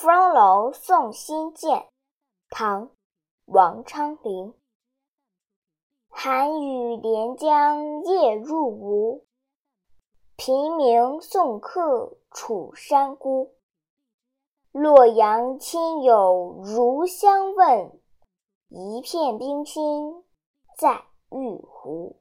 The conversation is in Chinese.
芙蓉楼送辛渐唐王昌龄。寒雨连江夜入吴平明送客楚山孤洛阳亲友如相问一片冰心在玉壶。